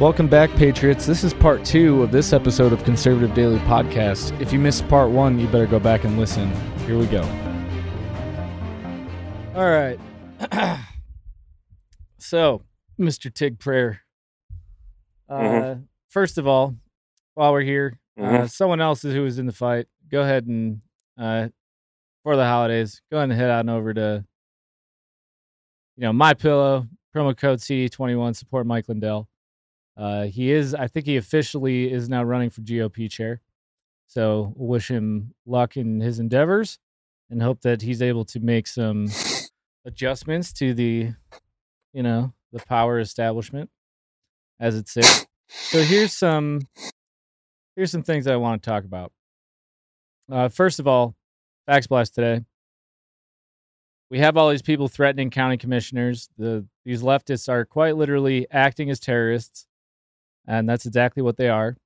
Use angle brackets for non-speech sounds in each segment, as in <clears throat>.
Welcome back, Patriots. This is part two of this episode of Conservative Daily Podcast. If you missed part one, you better go back and listen. Here we go. All right. <clears throat> so, Mr. Tig Prayer. Uh, Mhm. First of all, while we're here, uh, Mhm. someone else who was in the fight, go ahead and, uh, for the holidays, go ahead and head on over to, you know, My Pillow, promo code CD21, support Mike Lindell. Uh, he is, I think he officially is now running for GOP chair. So wish him luck in his endeavors and hope that he's able to make some adjustments to the, you know, the power establishment as it sits. So here's some, here's some things I want to talk about. Uh, first of all, Blast today. We have all these people threatening county commissioners. The these leftists are quite literally acting as terrorists, and that's exactly what they are.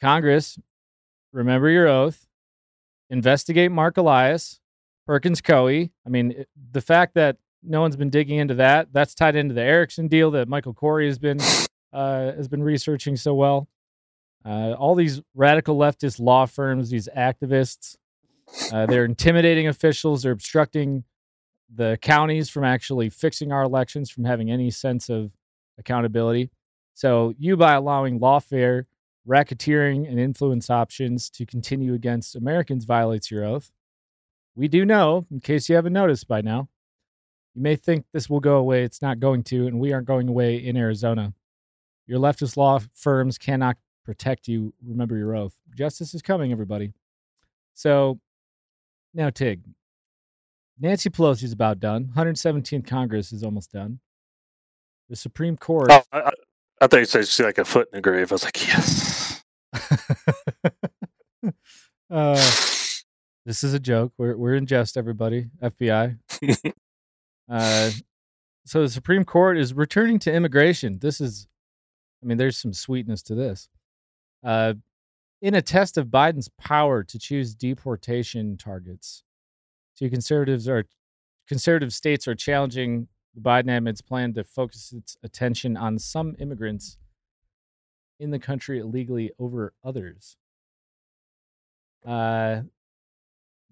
Congress, remember your oath. Investigate Mark Elias, Perkins Coie. I mean, the fact that no one's been digging into that that's tied into the Erickson deal that Michael Corey has been uh, has been researching so well. Uh, all these radical leftist law firms, these activists, uh, they're intimidating officials. They're obstructing the counties from actually fixing our elections, from having any sense of accountability. So, you by allowing lawfare, racketeering, and influence options to continue against Americans violates your oath. We do know, in case you haven't noticed by now, you may think this will go away. It's not going to, and we aren't going away in Arizona. Your leftist law firms cannot protect you. Remember your oath. Justice is coming, everybody. So, now, Tig. Nancy Pelosi is about done. 117th Congress is almost done. The Supreme Court. Oh, I, I, thought you said see like a foot in the grave. I was like, yes. <laughs> uh, this is a joke. We're we're in jest, everybody. FBI. <laughs> uh, so the Supreme Court is returning to immigration. This is, I mean, there's some sweetness to this. Uh, in a test of Biden's power to choose deportation targets, two conservatives are conservative states are challenging the Biden admin's plan to focus its attention on some immigrants in the country illegally over others. Uh,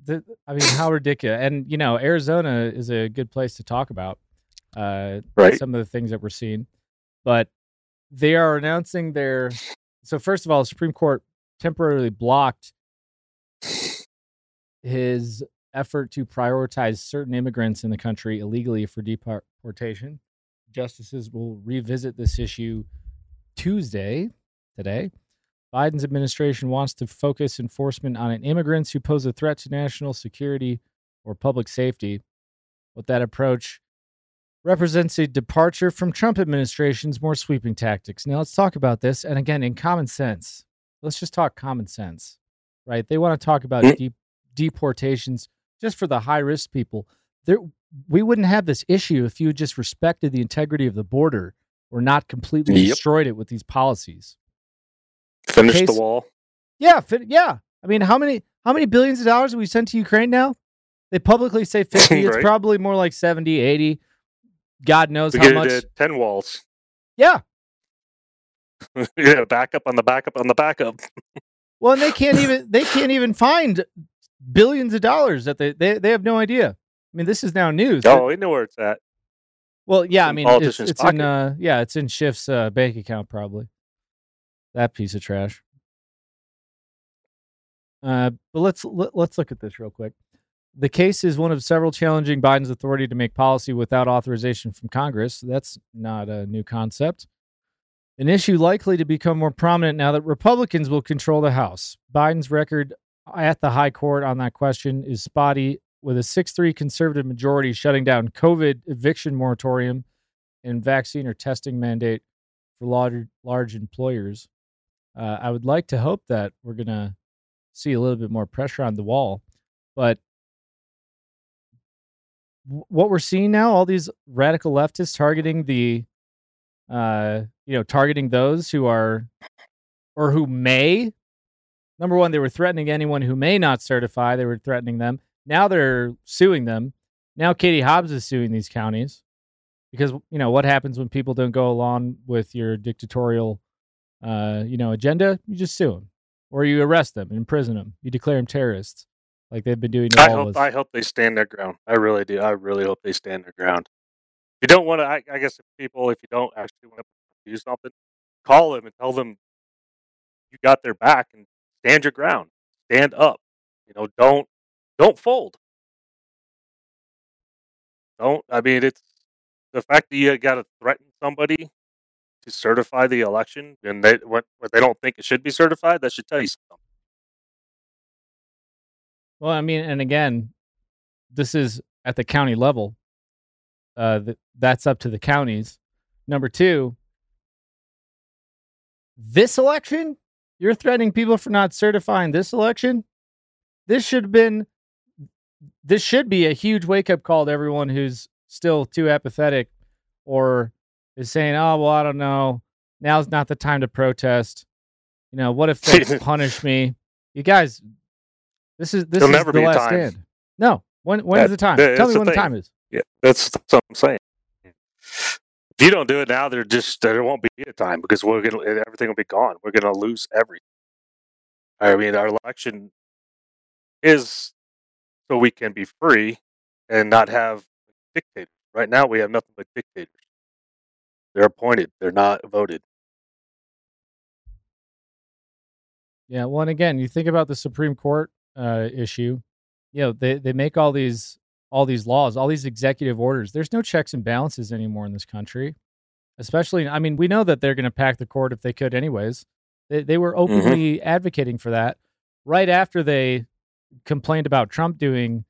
the, I mean, how ridiculous! And you know, Arizona is a good place to talk about uh, Right. some of the things that we're seeing, but they are announcing their. So first of all, the Supreme Court temporarily blocked his effort to prioritize certain immigrants in the country illegally for deportation. Justices will revisit this issue Tuesday, today. Biden's administration wants to focus enforcement on immigrants who pose a threat to national security or public safety. But that approach represents a departure from Trump administration's more sweeping tactics. Now let's talk about this. And again, in common sense, let's just talk common sense, right? They want to talk about Mm. de- deportations just for the high risk people. There, we wouldn't have this issue if you just respected the integrity of the border or not completely Yep. destroyed it with these policies. Finish the wall. Yeah, fit, yeah. I mean, how many how many billions of dollars have we sent to Ukraine now? They publicly say <laughs> 50. It's probably more like 70, 80. God knows We how much. it to 10 walls. Yeah. <laughs> yeah, backup on the backup on the backup. Well, and they can't <laughs> even they can't even find billions of dollars that they they, they have no idea. I mean, this is now news. Oh, we know where it's at. well, yeah, I mean, it's, it's in uh yeah, it's in Schiff's uh, bank account probably. That piece of trash. Uh, but let's let, let's look at this real quick. The case is one of several challenging Biden's authority to make policy without authorization from Congress. That's not a new concept. An issue likely to become more prominent now that Republicans will control the House. Biden's record at the high court on that question is spotty, with a 6 3 conservative majority shutting down COVID eviction moratorium and vaccine or testing mandate for large, large employers. Uh, I would like to hope that we're going to see a little bit more pressure on the wall. But what we're seeing now, all these radical leftists targeting the, uh, you know, targeting those who are, or who may. Number one, they were threatening anyone who may not certify. They were threatening them. Now they're suing them. Now Katie Hobbs is suing these counties. because you know what happens when people don't go along with your dictatorial, uh, you know, agenda. You just sue them, or you arrest them, and imprison them. You declare them terrorists, like they've been doing. I hope. I hope they stand their ground. I really do. I really hope they stand their ground. If you don't want to, I, I guess if people, if you don't actually want to do something, call them and tell them you got their back and stand your ground. Stand up. You know, don't don't fold. Don't. I mean, it's the fact that you got to threaten somebody to certify the election, and they what, what they don't think it should be certified. That should tell you something. Well, I mean, and again, this is at the county level. Uh, th- that's up to the counties. Number two, this election, you're threatening people for not certifying this election. This should have been, this should be a huge wake up call to everyone who's still too apathetic or is saying, oh, well, I don't know. Now's not the time to protest. You know, what if they <laughs> punish me? You guys, this is this There'll is never the be last stand. No, when when is That- the time? that- Tell me the when the time is. Yeah, that's, that's what I'm saying. If you don't do it now, there just there won't be a time because we're gonna everything will be gone. We're gonna lose everything. I mean, our election is so we can be free and not have dictators. Right now, we have nothing but dictators. They're appointed. They're not voted. Yeah. Well, and again, you think about the Supreme Court uh, issue. You know, they they make all these all these laws, all these executive orders. There's no checks and balances anymore in this country. Especially, I mean, we know that they're going to pack the court if they could, anyways. They they were openly advocating for that right after they complained about Trump doing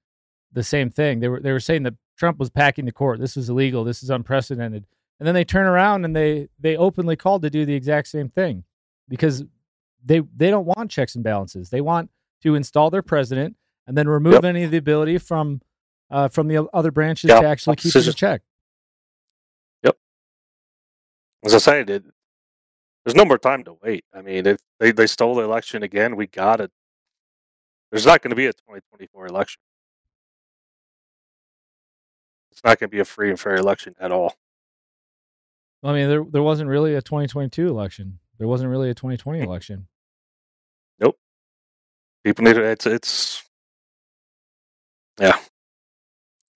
the same thing. They were they were saying that Trump was packing the court. This was illegal. This is unprecedented. And then they turn around and they they openly called to do the exact same thing because they they don't want checks and balances. They want to install their president and then remove Yep. any of the ability from uh, from the other branches Yeah, to actually keep them in check. As I said, it, there's no more time to wait. I mean, if they they stole the election again, we got it. There's not going to be a 2024 election. It's not going to be a free and fair election at all. I mean, there there wasn't really a 2022 election. There wasn't really a 2020 election. Nope. People need to. It's it's. Yeah.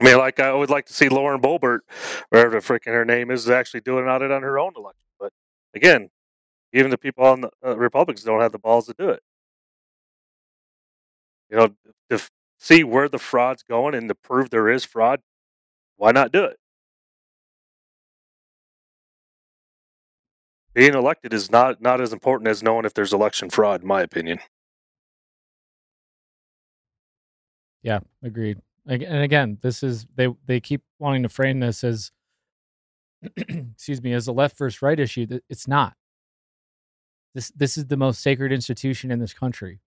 I mean, like I would like to see Lauren Boebert, wherever the freaking her name is, actually doing it on her own election. But again, even the people on the uh, Republicans don't have the balls to do it. You know, to see where the fraud's going and to prove there is fraud, why not do it? Being elected is not not as important as knowing if there's election fraud, in my opinion. Yeah, agreed. And again, this is they they keep wanting to frame this as <clears throat> excuse me as a left versus right issue. It's not. This this is the most sacred institution in this country.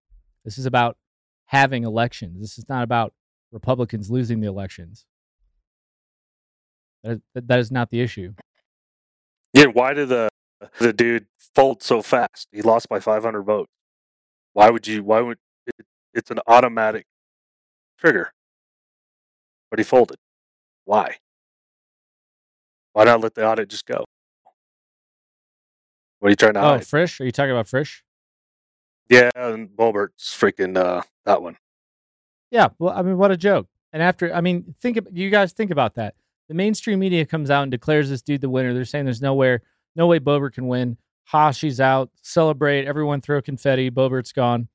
This is about having elections. This is not about Republicans losing the elections. That is, that is not the issue. Yeah, why did the the dude fold so fast? He lost by 500 votes. Why would you? Why would it, it's an automatic trigger? But he folded. Why? Why not let the audit just go? What are you trying to Oh, hide? Frisch? Are you talking about Frisch? Yeah, and Boebert's freaking uh, that one. Yeah, well, I mean, what a joke. And after, I mean, think you guys think about that. The mainstream media comes out and declares this dude the winner. They're saying there's nowhere, no way Boebert can win. Ha, she's out. Celebrate. Everyone throw confetti. Boebert's gone.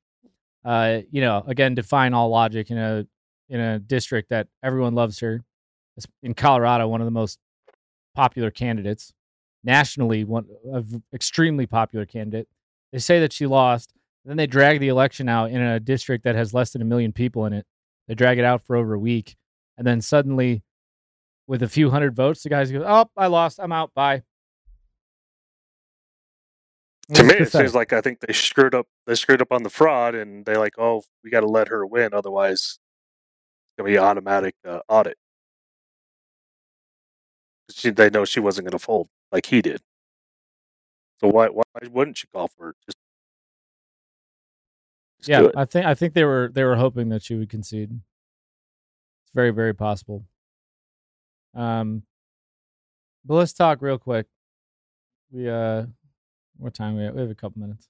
Uh, you know, again, define all logic in a in a district that everyone loves her. It's in Colorado, one of the most popular candidates nationally, one of extremely popular candidate. They say that she lost. Then they drag the election out in a district that has less than a million people in it. They drag it out for over a week. And then suddenly, with a few hundred votes, the guys go, Oh, I lost. I'm out. Bye. To me, it seems like I think they screwed up. They screwed up on the fraud, and they like, oh, we got to let her win, otherwise it's gonna be automatic uh, audit. She, they know she wasn't gonna fold like he did. So why why wouldn't you call for it? Just, just yeah. I think I think they were they were hoping that she would concede. It's very very possible. Um, but let's talk real quick. We uh, what time we have? We have a couple minutes.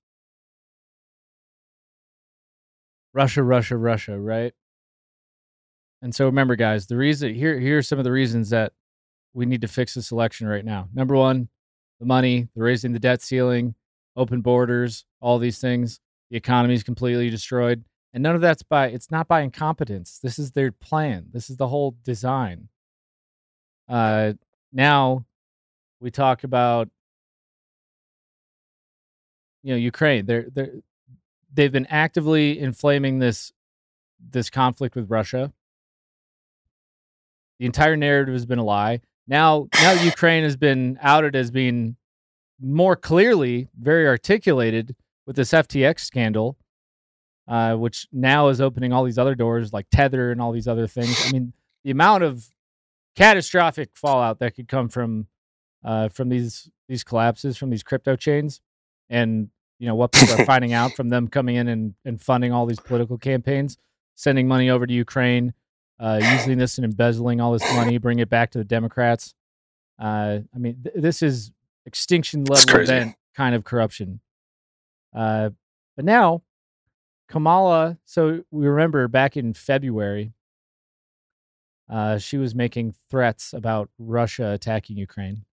Russia, Russia, Russia, right? And so remember, guys, the reason here here are some of the reasons that we need to fix this election right now. Number one, the money, the raising the debt ceiling, open borders, all these things. The economy is completely destroyed. And none of that's by it's not by incompetence. This is their plan. This is the whole design. Uh now we talk about you know Ukraine. They're they're they've been actively inflaming this this conflict with Russia. The entire narrative has been a lie. Now now Ukraine has been outed as being more clearly very articulated with this FTX scandal, uh, which now is opening all these other doors like Tether and all these other things. I mean, the amount of catastrophic fallout that could come from uh, from these these collapses from these crypto chains, and you know what people are <laughs> finding out from them coming in and, and funding all these political campaigns, sending money over to Ukraine, uh, using this and embezzling all this money, bring it back to the Democrats. Uh, I mean, th- this is extinction level event kind of corruption. Uh, but now, Kamala. So we remember back in February, uh, she was making threats about Russia attacking Ukraine.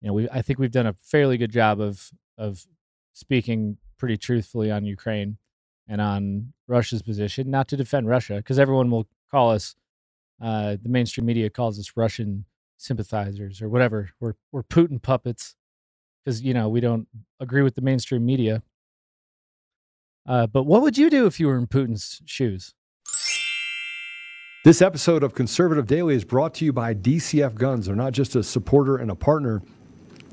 You know, we I think we've done a fairly good job of of speaking pretty truthfully on Ukraine and on Russia's position, not to defend Russia, because everyone will call us, uh, the mainstream media calls us Russian sympathizers or whatever. We're we're Putin puppets because you know we don't agree with the mainstream media. Uh, but what would you do if you were in Putin's shoes? This episode of Conservative Daily is brought to you by DCF Guns. They're not just a supporter and a partner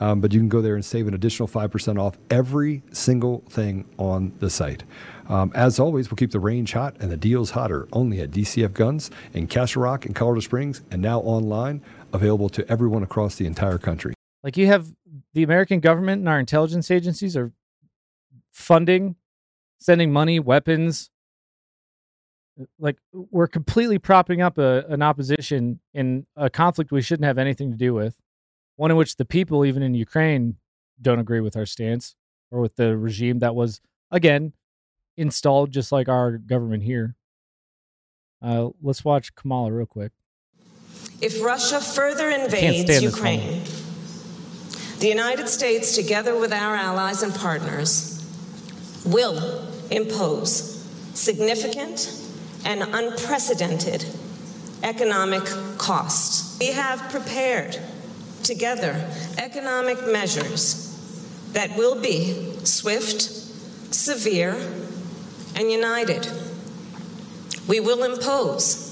Um, but you can go there and save an additional 5% off every single thing on the site. Um, as always, we'll keep the range hot and the deals hotter only at DCF Guns in Castle Rock and Colorado Springs and now online, available to everyone across the entire country. Like you have the American government and our intelligence agencies are funding, sending money, weapons. Like we're completely propping up a, an opposition in a conflict we shouldn't have anything to do with. One in which the people, even in Ukraine, don't agree with our stance or with the regime that was, again, installed just like our government here. Uh, let's watch Kamala real quick. If Russia further invades Ukraine, the United States, together with our allies and partners, will impose significant and unprecedented economic costs. We have prepared together economic measures that will be swift, severe, and united. We will impose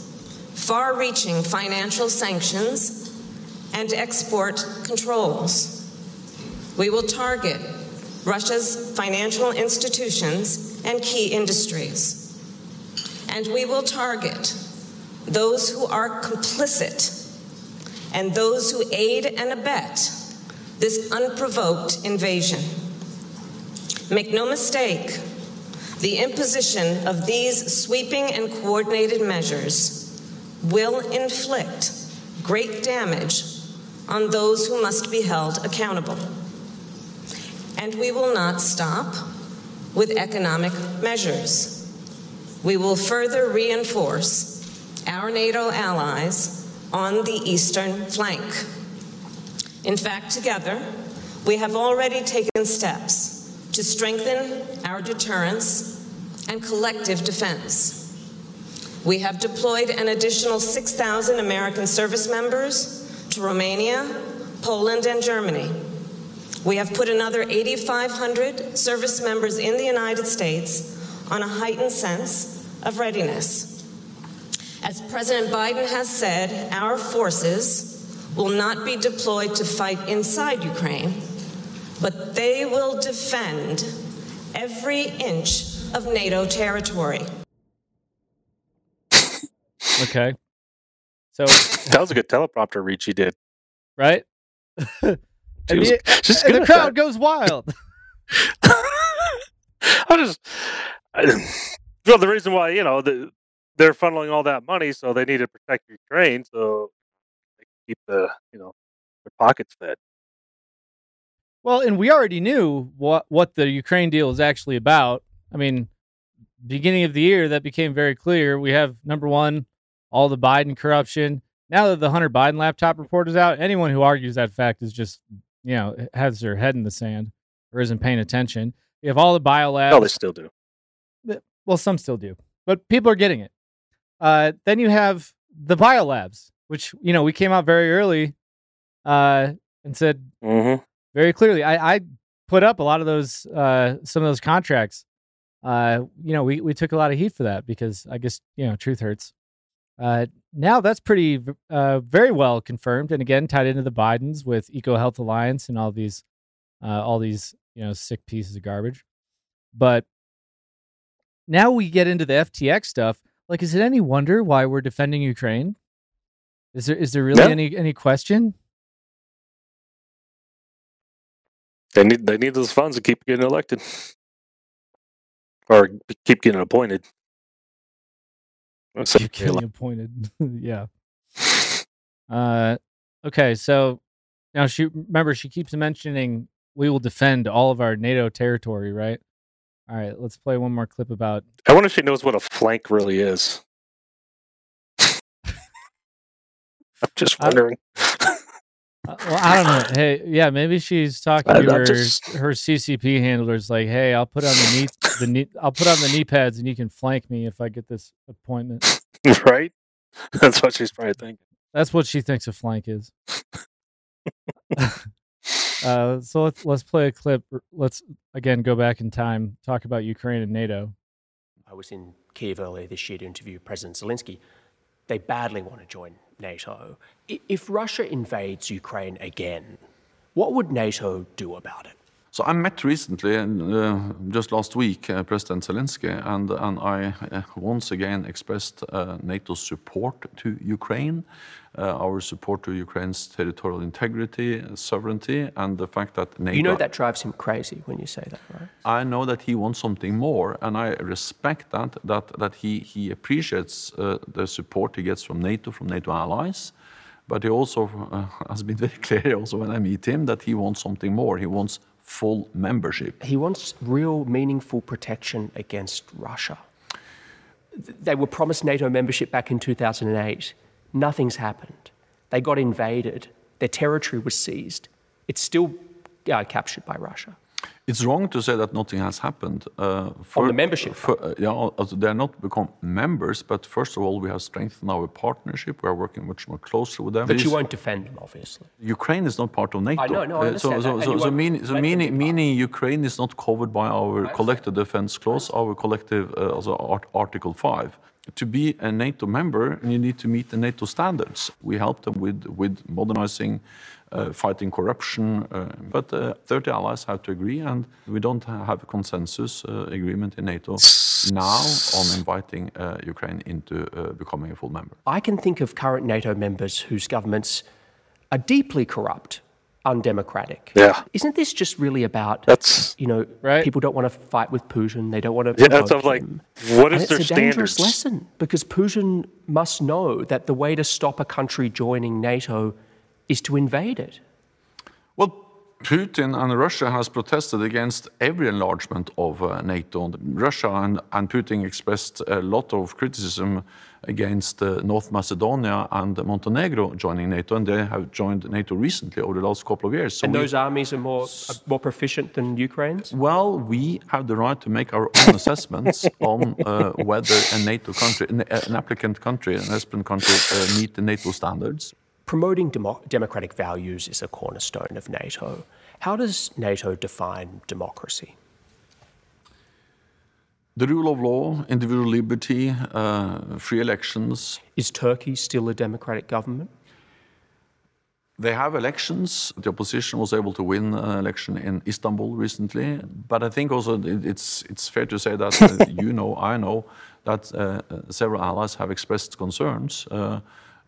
far reaching financial sanctions and export controls. We will target Russia's financial institutions and key industries. And we will target those who are complicit and those who aid and abet this unprovoked invasion. Make no mistake, the imposition of these sweeping and coordinated measures will inflict great damage on those who must be held accountable. And we will not stop with economic measures. We will further reinforce our NATO allies on the eastern flank. In fact, together, we have already taken steps to strengthen our deterrence and collective defense. We have deployed an additional 6,000 American service members to Romania, Poland, and Germany. We have put another 8,500 service members in the United States on a heightened sense of readiness. As President Biden has said, our forces will not be deployed to fight inside Ukraine, but they will defend every inch of NATO territory. Okay. So that was a good teleprompter reach he did. Right? <laughs> and, was, the, <laughs> and the crowd goes wild. <laughs> I just I, well, the reason why you know the, they're funneling all that money, so they need to protect Ukraine, so they keep the you know their pockets fed. Well, and we already knew what what the Ukraine deal is actually about. I mean, beginning of the year, that became very clear. We have number one, all the Biden corruption. Now that the Hunter Biden laptop report is out, anyone who argues that fact is just you know has their head in the sand or isn't paying attention. We have all the biolabs. Oh, they still do. Well, some still do, but people are getting it. Uh, then you have the biolabs, which you know we came out very early uh, and said mm-hmm. very clearly. I, I, put up a lot of those, uh, some of those contracts. Uh, you know, we we took a lot of heat for that because I guess you know truth hurts. Uh, now that's pretty uh, very well confirmed, and again tied into the Bidens with Eco Health Alliance and all these all these you know sick pieces of garbage. But now we get into the FTX stuff like, is it any wonder why we're defending Ukraine? Is there is there really yeah. any any question? They need they need those funds to keep getting elected, or keep getting appointed. So, keep getting appointed. <laughs> yeah. Uh, okay. So now she remember she keeps mentioning we will defend all of our NATO territory, right? All right, let's play one more clip about. I wonder if she knows what a flank really is. I'm just wondering. I, uh, well, I don't know. Hey, yeah, maybe she's talking to her just... her CCP handlers, like, "Hey, I'll put on the knee the knee I'll put on the knee pads, and you can flank me if I get this appointment." <laughs> right. That's what she's probably thinking. That's what she thinks a flank is. <laughs> Uh, so let's let's play a clip. Let's again go back in time, talk about Ukraine and NATO. I was in Kiev earlier this year to interview President Zelensky. They badly want to join NATO. If Russia invades Ukraine again, what would NATO do about it? So I met recently, uh, just last week, uh, President Zelensky, and, and I uh, once again expressed uh, NATO's support to Ukraine, Uh, our support to Ukraine's territorial integrity, uh, sovereignty, and the fact that NATO. You know that drives him crazy when you say that, right? I know that he wants something more, and I respect that that that he he appreciates uh, the support he gets from NATO, from NATO allies. But he also <laughs> uh, has been very <laughs> clear, also when I meet him, that he wants something more. He wants full membership. He wants real, meaningful protection against Russia. They were promised NATO membership back in 2008. Nothing's happened. They got invaded. Their territory was seized. It's still uh, captured by Russia. It's wrong to say that nothing has happened. Uh, for, On the membership, for, uh, yeah, they're not become members. But first of all, we have strengthened our partnership. We are working much more closely with them. But you won't defend them, obviously. Ukraine is not part of NATO. I know, no, I understand uh, so, so, so, so, mean, so meaning, meaning Ukraine is not covered by our collective defense clause, our collective uh, also art, Article Five. To be a NATO member, you need to meet the NATO standards. We help them with with modernizing uh, fighting corruption. Uh, but uh, 30 allies have to agree, and we don't have a consensus agreement in NATO now on inviting Ukraine into becoming a full member. I can think of current NATO members whose governments are deeply corrupt undemocratic. Yeah. Isn't this just really about That's you know Right. people don't want to fight with Putin, they don't want to yeah. That's provoke like, him. what And is it's their a dangerous lesson because Putin must know that the way to stop a country joining NATO is to invade it. Well, Putin and Russia has protested against every enlargement of uh, NATO. Russia and, and Putin expressed a lot of criticism against uh, North Macedonia and Montenegro joining NATO, and they have joined NATO recently over the last couple of years. So And we- those armies are more are more proficient than Ukraine's. well, we have the right to make our own assessments <laughs> on uh, whether a NATO country, an, an applicant country, an aspirant country, uh, meet the NATO standards. Promoting demo- democratic values is a cornerstone of NATO. How does NATO define democracy? The rule of law, individual liberty, uh, free elections, Is Turkey still a democratic government? They have elections. The opposition was able to win an election in Istanbul recently. But I think also it's it's fair to say that uh, <laughs> you know, I know, that uh, uh, several allies have expressed concerns uh,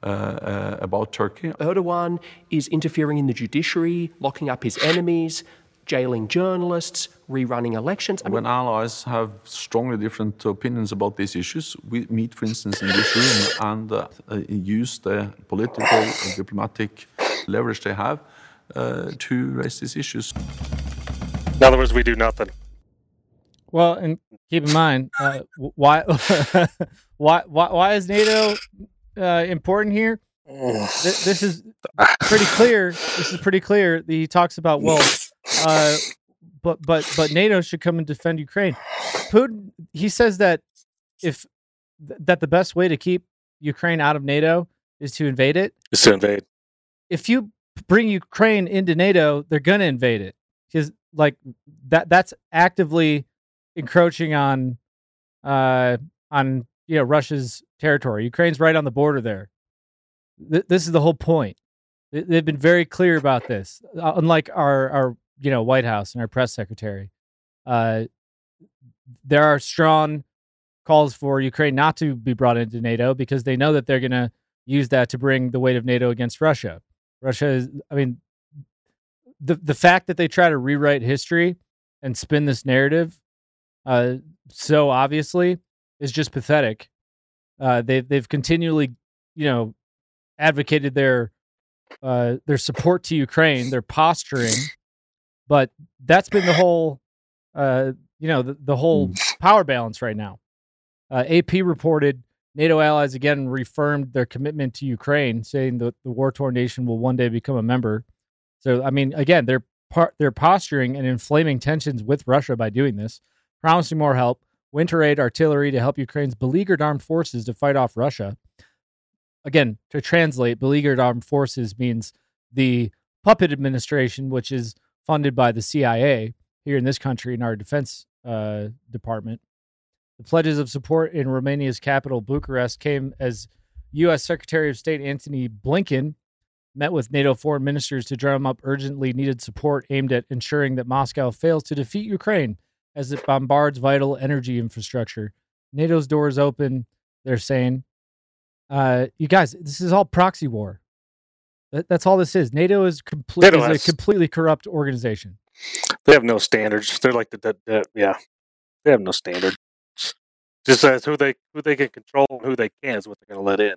uh, uh, about Turkey. Erdogan is interfering in the judiciary, locking up his enemies, jailing journalists, rerunning elections. I mean, When allies have strongly different opinions about these issues, we meet, for instance, in this room and uh, uh, use the political and diplomatic leverage they have uh, to raise these issues. In other words, we do nothing. Well, and keep in mind uh, why, <laughs> why, why, why is NATO uh, important here? Th- this is pretty clear. This is pretty clear. He talks about well, uh, but but but NATO should come and defend Ukraine. Putin. He says that if th- that the best way to keep Ukraine out of NATO is to invade it. Just to invade. If you bring Ukraine into NATO, they're gonna invade it because like that. That's actively encroaching on uh on you know Russia's territory. Ukraine's right on the border there. Th- this is the whole point. They- They've been very clear about this. Uh, Unlike our our you know White House and our press secretary, uh, there are strong calls for Ukraine not to be brought into NATO because they know that they're going to use that to bring the weight of NATO against Russia. Russia is, I mean, the the fact that they try to rewrite history and spin this narrative uh, so obviously is just pathetic. Uh, they've they've continually, you know, advocated their uh, their support to Ukraine, their posturing, but that's been the whole, uh, you know, the, the whole power balance right now. Uh, AP reported NATO allies again reaffirmed their commitment to Ukraine, saying that the war torn nation will one day become a member. So, I mean, again, they're par- they're posturing and inflaming tensions with Russia by doing this, promising more help, winter aid artillery to help Ukraine's beleaguered armed forces to fight off Russia. Again, to translate, beleaguered armed forces means the puppet administration, which is funded by the CIA here in this country in our defense uh, department. The pledges of support in Romania's capital, Bucharest, came as U.S. Secretary of State Antony Blinken met with NATO foreign ministers to drum up urgently needed support aimed at ensuring that Moscow fails to defeat Ukraine as it bombards vital energy infrastructure. NATO's doors open, they're saying. Uh, you guys, this is all proxy war. That, that's all this is. NATO is, complete, is has- a completely corrupt organization. They have no standards. They're like the, the, the yeah. They have no standards. Just as who they who they can control and who they can is what they're going to let in.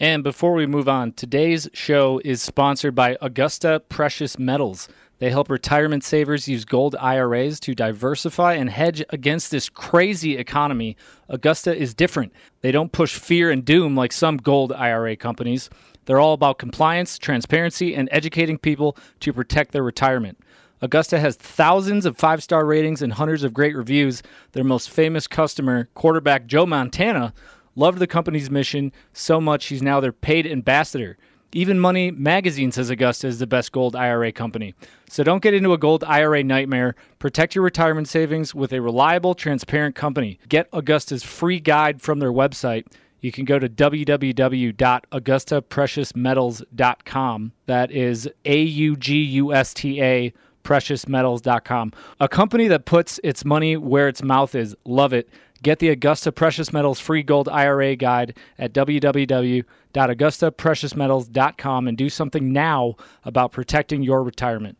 And before we move on, today's show is sponsored by Augusta Precious Metals. They help retirement savers use gold IRAs to diversify and hedge against this crazy economy. Augusta is different. They don't push fear and doom like some gold IRA companies. They're all about compliance, transparency, and educating people to protect their retirement. Augusta has thousands of five star ratings and hundreds of great reviews. Their most famous customer, quarterback Joe Montana, loved the company's mission so much he's now their paid ambassador. Even Money magazine says Augusta is the best gold IRA company. So don't get into a gold IRA nightmare. Protect your retirement savings with a reliable, transparent company. Get Augusta's free guide from their website. You can go to www.augustapreciousmetals.com. That is A U G U S T A AugustaPreciousMetals.com, a company that puts its money where its mouth is. Love it. Get the Augusta Precious Metals free gold IRA guide at www.augustapreciousmetals.com and do something now about protecting your retirement.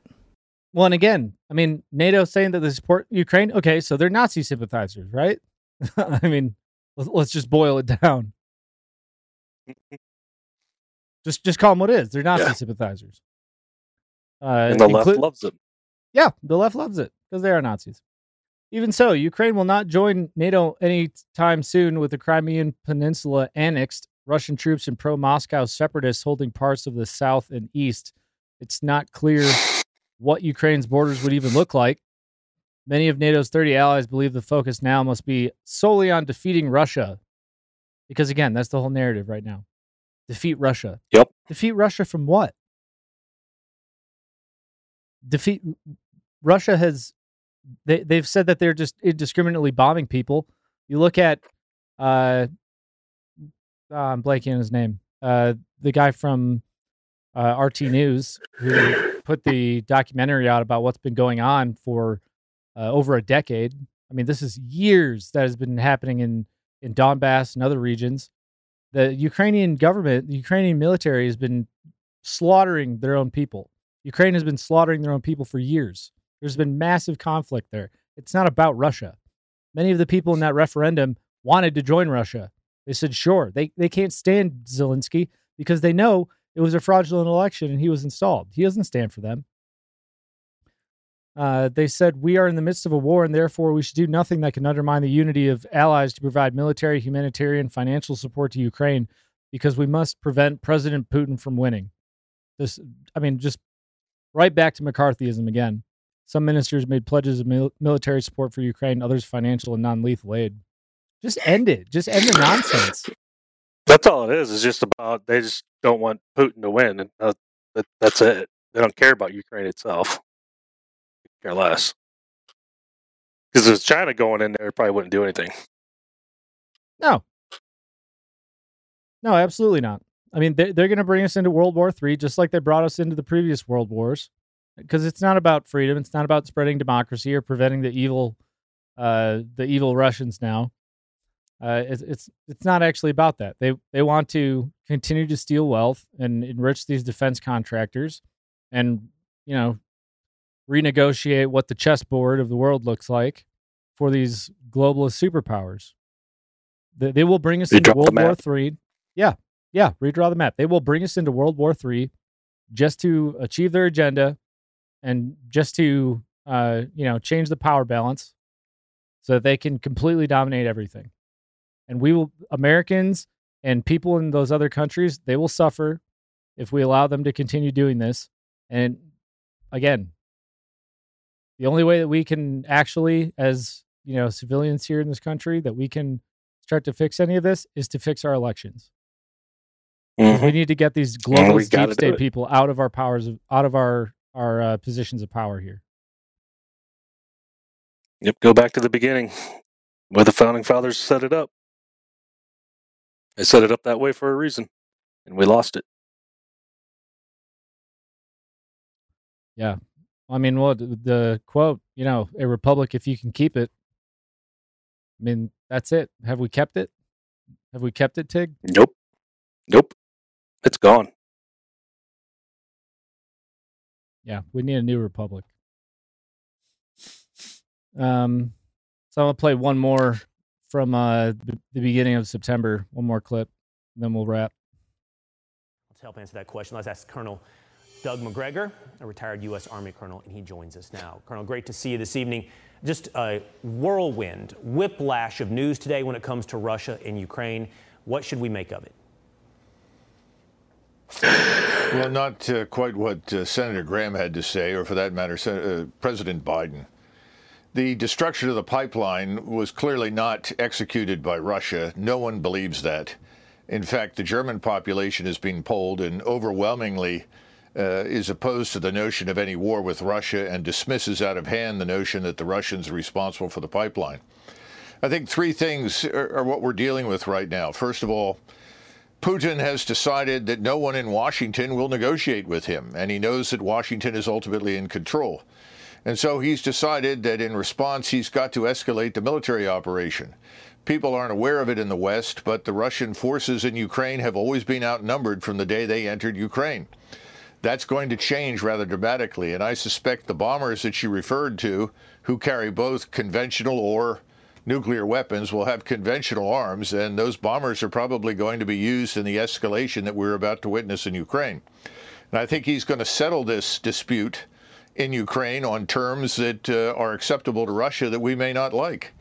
Well, and again, I mean, NATO saying that they support Ukraine. Okay, so they're Nazi sympathizers, right? <laughs> I mean, let's just boil it down. <laughs> just just call them what it is. They're Nazi yeah. sympathizers. Uh, and the inclu- left loves it. Yeah, the left loves it because they are Nazis. Even so, Ukraine will not join NATO anytime soon with the Crimean Peninsula annexed, Russian troops and pro Moscow separatists holding parts of the south and east. It's not clear what Ukraine's borders would even look like. Many of NATO's 30 allies believe the focus now must be solely on defeating Russia. Because again, that's the whole narrative right now. Defeat Russia. Yep. Defeat Russia from what? Defeat Russia has they they've said that they're just indiscriminately bombing people. You look at uh oh, I'm blanking on his name. Uh the guy from uh, RT News who put the documentary out about what's been going on for uh, over a decade. I mean, this is years that has been happening in in Donbass and other regions. The Ukrainian government, the Ukrainian military has been slaughtering their own people. Ukraine has been slaughtering their own people for years. There's been massive conflict there. It's not about Russia. Many of the people in that referendum wanted to join Russia. They said, sure. They, they can't stand Zelensky because they know it was a fraudulent election and he was installed. He doesn't stand for them. Uh, they said, We are in the midst of a war, and therefore we should do nothing that can undermine the unity of allies to provide military, humanitarian, financial support to Ukraine because we must prevent President Putin from winning. This, I mean, just right back to McCarthyism again. Some ministers made pledges of mil- military support for Ukraine, others financial and non lethal aid. Just end it. Just end the nonsense. That's all it is. It's just about they just don't want Putin to win, and uh, that, that's it. They don't care about Ukraine itself. Care less. Because if China going in there, it probably wouldn't do anything. No. No, absolutely not. I mean, they're, they're going to bring us into World War III just like they brought us into the previous world wars because it's not about freedom. It's not about spreading democracy or preventing the evil, uh, the evil Russians now. Uh, it's, it's it's not actually about that. They they want to continue to steal wealth and enrich these defense contractors, and you know, renegotiate what the chessboard of the world looks like for these globalist superpowers. They, they will bring us into World War Three. Yeah, yeah, redraw the map. They will bring us into World War Three just to achieve their agenda and just to uh, you know change the power balance so that they can completely dominate everything. And we will Americans and people in those other countries they will suffer if we allow them to continue doing this. And again, the only way that we can actually, as you know, civilians here in this country, that we can start to fix any of this is to fix our elections. Mm-hmm. We need to get these global deep state people out of our powers, out of our our uh, positions of power here. Yep, go back to the beginning, where the founding fathers set it up. They set it up that way for a reason, and we lost it. Yeah, I mean, well, the, the quote, you know, a republic if you can keep it. I mean, that's it. Have we kept it? Have we kept it, Tig? Nope. Nope. It's gone. Yeah, we need a new republic. Um, so I'm gonna play one more from uh, the, beginning of September. One more clip, then we'll wrap. Let's help answer that question. Let's ask Colonel Doug Macgregor, a retired U.S. Army colonel, and he joins us now. Colonel, great to see you this evening. Just a whirlwind, whiplash of news today when it comes to Russia and Ukraine. What should we make of it? Well, not uh, quite what uh, Senator Graham had to say, or for that matter, uh, President Biden. The destruction of the pipeline was clearly not executed by Russia. No one believes that. In fact, the German population has been polled and overwhelmingly uh, is opposed to the notion of any war with Russia and dismisses out of hand the notion that the Russians are responsible for the pipeline. I think three things are, are what we're dealing with right now. First of all, Putin has decided that no one in Washington will negotiate with him, and he knows that Washington is ultimately in control. And so he's decided that in response, he's got to escalate the military operation. People aren't aware of it in the West, but the Russian forces in Ukraine have always been outnumbered from the day they entered Ukraine. That's going to change rather dramatically, and I suspect the bombers that you referred to, who carry both conventional or nuclear weapons will have conventional arms, and those bombers are probably going to be used in the escalation that we're about to witness in Ukraine. And I think he's going to settle this dispute in Ukraine on terms that uh, are acceptable to Russia that we may not like.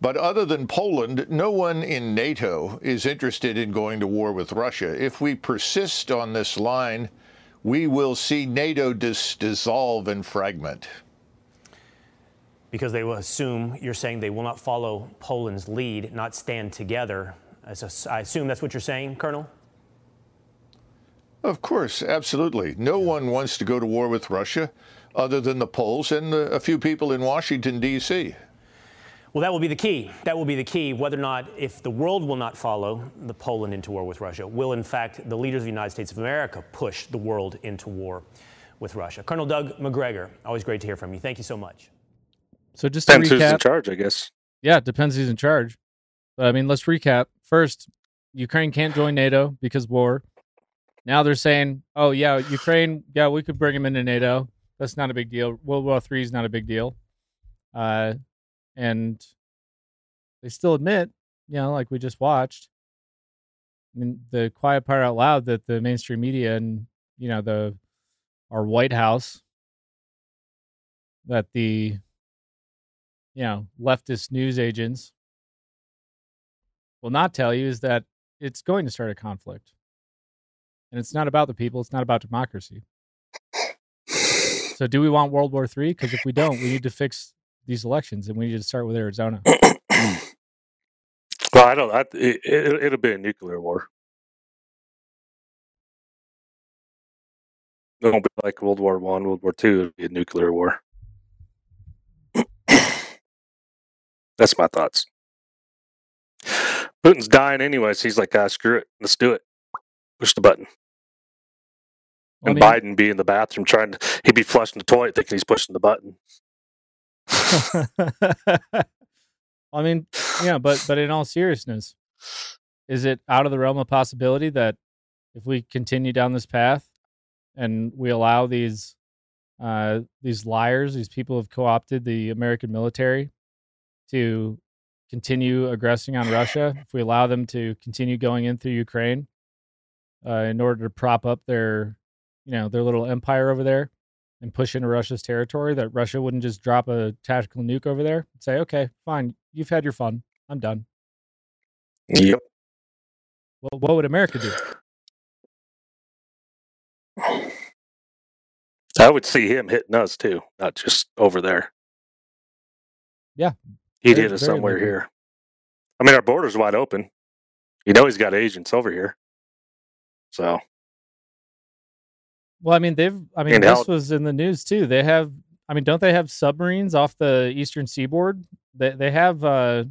But other than Poland, no one in NATO is interested in going to war with Russia. If we persist on this line, we will see NATO dis- dissolve and fragment because they will assume you're saying they will not follow Poland's lead, not stand together. I assume that's what you're saying, Colonel? Of course, absolutely. No one wants to go to war with Russia other than the Poles and a few people in Washington, D.C. Well, that will be the key. That will be the key. Whether or not, if the world will not follow the Poland into war with Russia, will in fact the leaders of the United States of America push the world into war with Russia? Colonel Doug Macgregor, always great to hear from you. Thank you so much. So just depends to recap, who's in charge, I guess. Yeah, it depends who's in charge. But I mean, let's recap. First, Ukraine can't join NATO because war. Now they're saying, "Oh yeah, Ukraine, yeah, we could bring them into NATO. That's not a big deal. World War Three is not a big deal." Uh, and they still admit, you know, like we just watched. I mean, the quiet part out loud that the mainstream media and you know the our White House that the you know, leftist news agents will not tell you is that it's going to start a conflict. And it's not about the people, it's not about democracy. So, do we want World War III? Because if we don't, we need to fix these elections and we need to start with Arizona. <coughs> well, I don't, I, it, it, it'll be a nuclear war. It won't be like World War One, World War Two. It'll be a nuclear war. That's my thoughts. Putin's dying anyways. He's like, ah, screw it. Let's do it. Push the button. And I mean, Biden be in the bathroom trying to, he'd be flushing the toilet thinking he's pushing the button. <laughs> I mean, yeah, but but in all seriousness, is it out of the realm of possibility that if we continue down this path and we allow these uh, these liars, these people have co-opted the American military to continue aggressing on Russia, if we allow them to continue going in through Ukraine uh, in order to prop up their, you know, their little empire over there and push into Russia's territory, that Russia wouldn't just drop a tactical nuke over there and say, okay, fine, you've had your fun. I'm done. Yep. Well, what would America do? I would see him hitting us too, not just over there. Yeah, He'd hit us somewhere here. I mean, our border's wide open. You know, he's got agents over here. So. Well, I mean, they've. I mean, this was in the news too. They have. I mean, don't they have submarines off the eastern seaboard? They they have. uh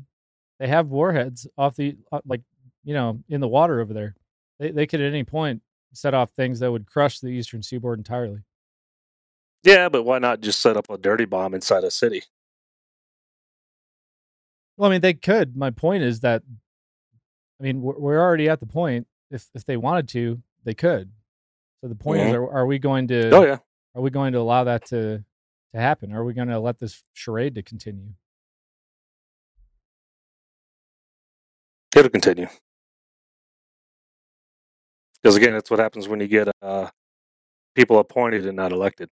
They have warheads off the uh, like you know in the water over there. They they could at any point set off things that would crush the eastern seaboard entirely. Yeah, but why not just set up a dirty bomb inside a city? Well, I mean, they could. My point is that, I mean, we're, already at the point. If if they wanted to, they could. So the point mm-hmm. is, are, are, we going to? Oh yeah. Are we going to allow that to to happen? Are we going to let this charade to continue? It'll continue. Because again, that's what happens when you get uh, people appointed and not elected.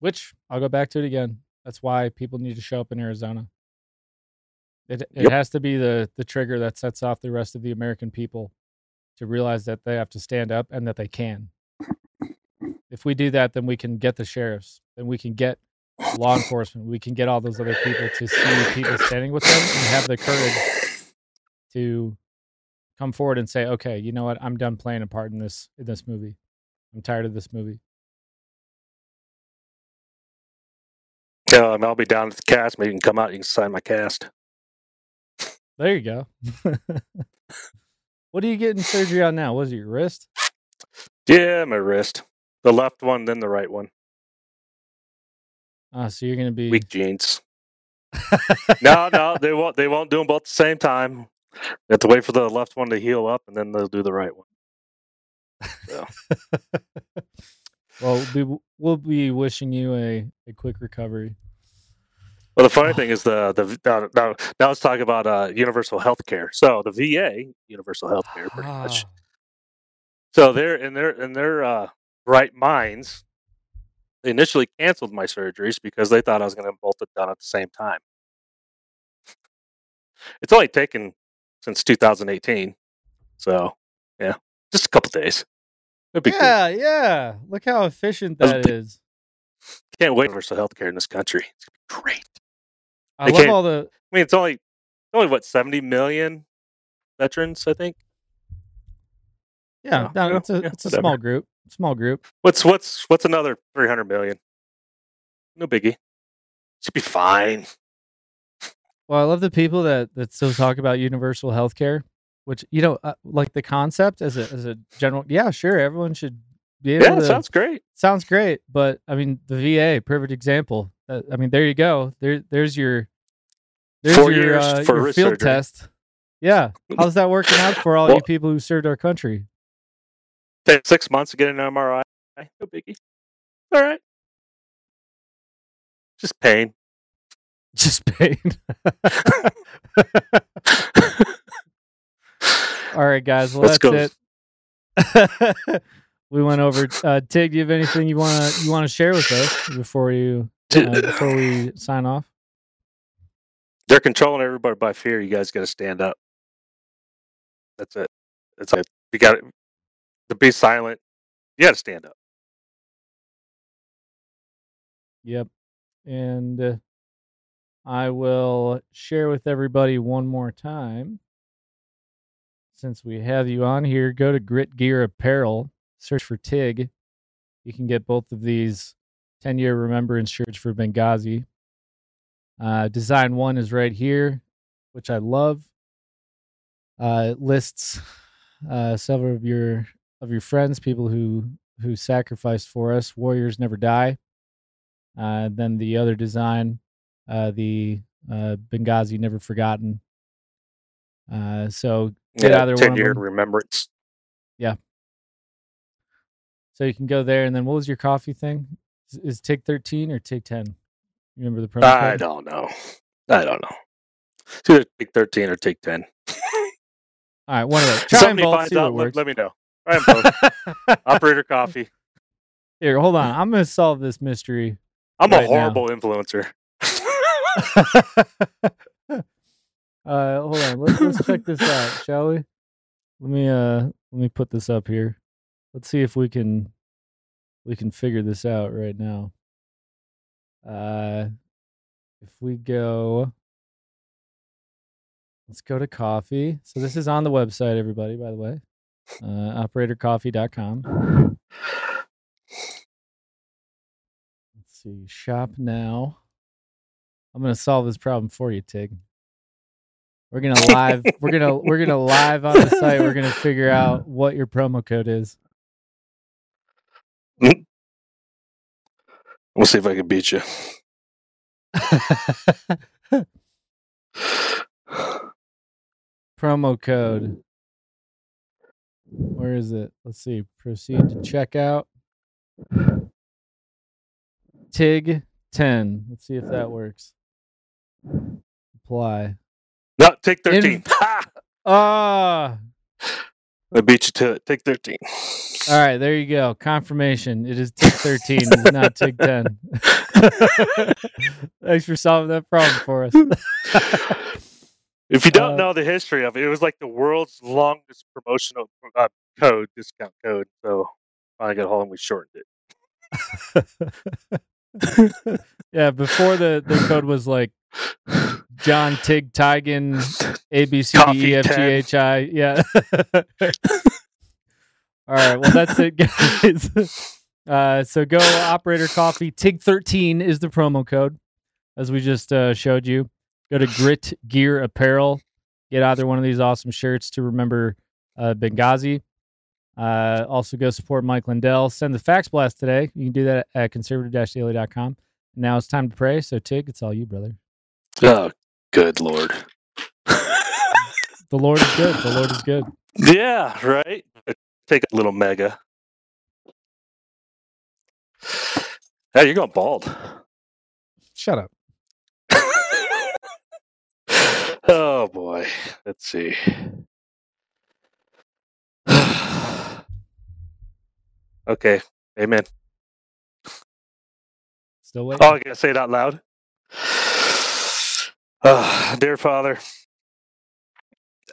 Which I'll go back to it again. That's why people need to show up in Arizona. It it yep. has to be the the trigger that sets off the rest of the American people to realize that they have to stand up and that they can. If we do that, then we can get the sheriffs, then we can get law enforcement, we can get all those other people to see people standing with them and have the courage to come forward and say, "Okay, you know what? I'm done playing a part in this in this movie. I'm tired of this movie." Yeah, I'll be down at the cast. Maybe you can come out. You can sign my cast. There you go. <laughs> what are you getting surgery on now? Was it your wrist? Yeah, my wrist. The left one, then the right one. Oh, so you're gonna be Weak genes. no, no, they won't. They won't do them both at the same time. They have to wait for the left one to heal up, and then they'll do the right one. So, <laughs> well, we'll be, we'll be wishing you a, a quick recovery. well, the funny thing is the the now, now, now let's talk about uh, universal health care. So the VA, universal health care, pretty much. Ah, So they're in their in their uh, right minds. They initially canceled my surgeries because they thought I was going to both have done at the same time. It's only taken since 2018, so yeah, just a couple days. Be cool. yeah, yeah. Look how efficient that is. Can't wait for universal health care in this country. It's gonna be great. I They love all the I mean, it's only only what 70 million veterans, I think. yeah. Yeah, No, it's a yeah, it's a whatever. small group. Small group. What's what's what's another 300 million? No biggie. Should be fine. Well, I love the people that that still talk about universal health care, which you know, uh, like the concept as a as a general. Yeah, sure, everyone should be able Yeah, to. it sounds great. sounds great, but I mean, the VA, perfect example. Uh, I mean, there you go. There, there's your, there's Four your, years uh, for your field surgery. test. Yeah, how's that working out for all Well- you people who served our country? Take six months to get an MRI. No biggie. All right. Just pain. Just pain. <laughs> <laughs> <laughs> all right, guys. Well, Let's go. that's it. <laughs> we went over. Uh, Tig, do you have anything you wanna you wanna share with us before you uh, before we sign off? They're controlling everybody by fear. You guys got to stand up. That's it. That's it. You got to be silent. You got to stand up. Yep. And uh, I will share with everybody one more time. Since we have you on here, go to Grit Gear Apparel, search for TIG. You can get both of these 10 year remembrance shirts for Benghazi. Uh, design one is right here, which I love. Uh, it lists uh, several of your of your friends, people who who sacrificed for us. Warriors never die. Uh, then the other design, uh, the uh, Benghazi Never Forgotten. Uh, so get Yeah, either Ten year remembrance. So you can go there, and then what was your coffee thing? Is, is TIG thirteen or TIG ten? Remember the promo I code? don't know. I don't know. It's either take thirteen or take ten. <laughs> All right, one of those. Try Somebody both. finds out. Let, let me know. Try 'em both. Operator coffee. Here, hold on. I'm gonna solve this mystery. I'm Right a now. horrible influencer. <laughs> <laughs> uh, hold on. Let's, let's check this out, <laughs> shall we? Let me uh let me put this up here. Let's see if we can we can figure this out right now. Uh, if we go, let's go to coffee. So this is on the website, everybody. By the way, uh, operatorcoffee.com. Let's see. Shop now. I'm gonna solve this problem for you, Tig. We're gonna live. we're gonna we're gonna <laughs> live on the site. We're gonna figure out what your promo code is. Mm-hmm. We'll see if I can beat you. <laughs> promo code. Where is it? Let's see. Proceed to checkout. TIG 10. Let's see if that works. Apply. No, take 13. Ha! Ah. I beat you to it. Take 13. All right, there you go. Confirmation. It is TIG 13, it's not TIG 10. <laughs> Thanks for solving that problem for us. <laughs> If you don't Uh, know the history of it, it was like the world's longest promotional uh, code, discount code. So finally got home, and we shortened it. <laughs> yeah, before the, the code was like John Tig Tiegen <laughs> A B C D E F G H I. Yeah. <laughs> All right. Well, that's it, guys. <laughs> Uh, so go operator coffee. Tig thirteen is the promo code, as we just uh, showed you. Go to Grit Gear Apparel. Get either one of these awesome shirts to remember uh, Benghazi. Uh, also, go support Mike Lindell. Send the fax blast today. You can do that at conservative-daily.com. Now it's time to pray. So, Tig, it's all you, brother. Oh, good lord. The Lord is good. The Lord is good. Yeah, right. Take a little mega. Hey, you're going bald. Shut up. <laughs> oh boy. Let's see. <sighs> okay. Amen. Still waiting. Oh, I gotta say it out loud. Uh, dear Father,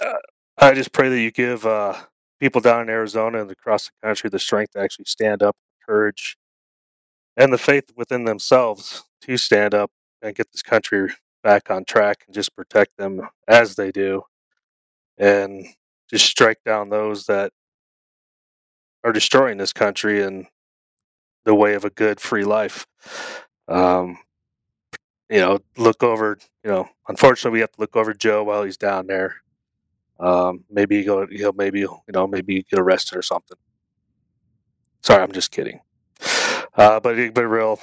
uh, I just pray that you give uh, people down in Arizona and across the country the strength to actually stand up, courage, and the faith within themselves to stand up and get this country back on track and just protect them as they do, and just strike down those that are destroying this country and the way of a good free life. Um, you know, look over. You know, unfortunately, we have to look over Joe while he's down there. Um, maybe he'll, he'll maybe you know maybe get arrested or something. Sorry, I'm just kidding. Uh, but but real,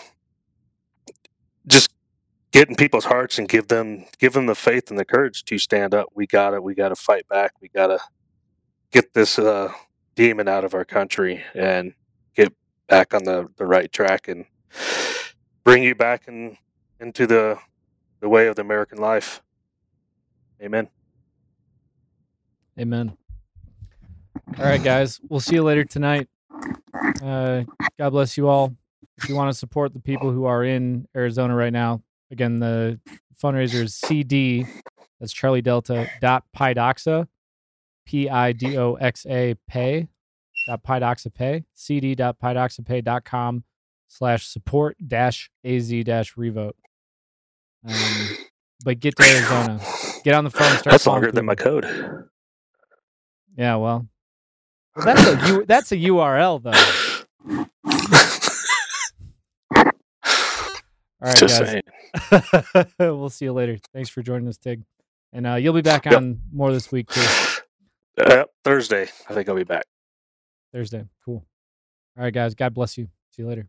just get in people's hearts and give them give them the faith and the courage to stand up. We got it. We got to fight back. We got to get this uh, demon out of our country and get back on the, the right track and bring you back in, into the the way of the American life. Amen. Amen. All right, guys. We'll see you later tonight. Uh, God bless you all. If you want to support the people who are in Arizona right now, again, the fundraiser is CD. That's Charlie Delta dot Pidoxa, P I D O X A pay dot Pidoxa pay, CD dot Pidoxapay dot com slash support dash AZ dash revote. Um, but get to Arizona. Get on the phone. <laughs> Start That's longer than my code. Yeah, well, well that's a U, that's a URL though. All right, Just guys. saying. <laughs> we'll see you later. Thanks for joining us, Tig. And uh, you'll be back Yep. on more this week too. Uh, Thursday, I think I'll be back. Thursday. Cool. All right, guys. God bless you. See you later.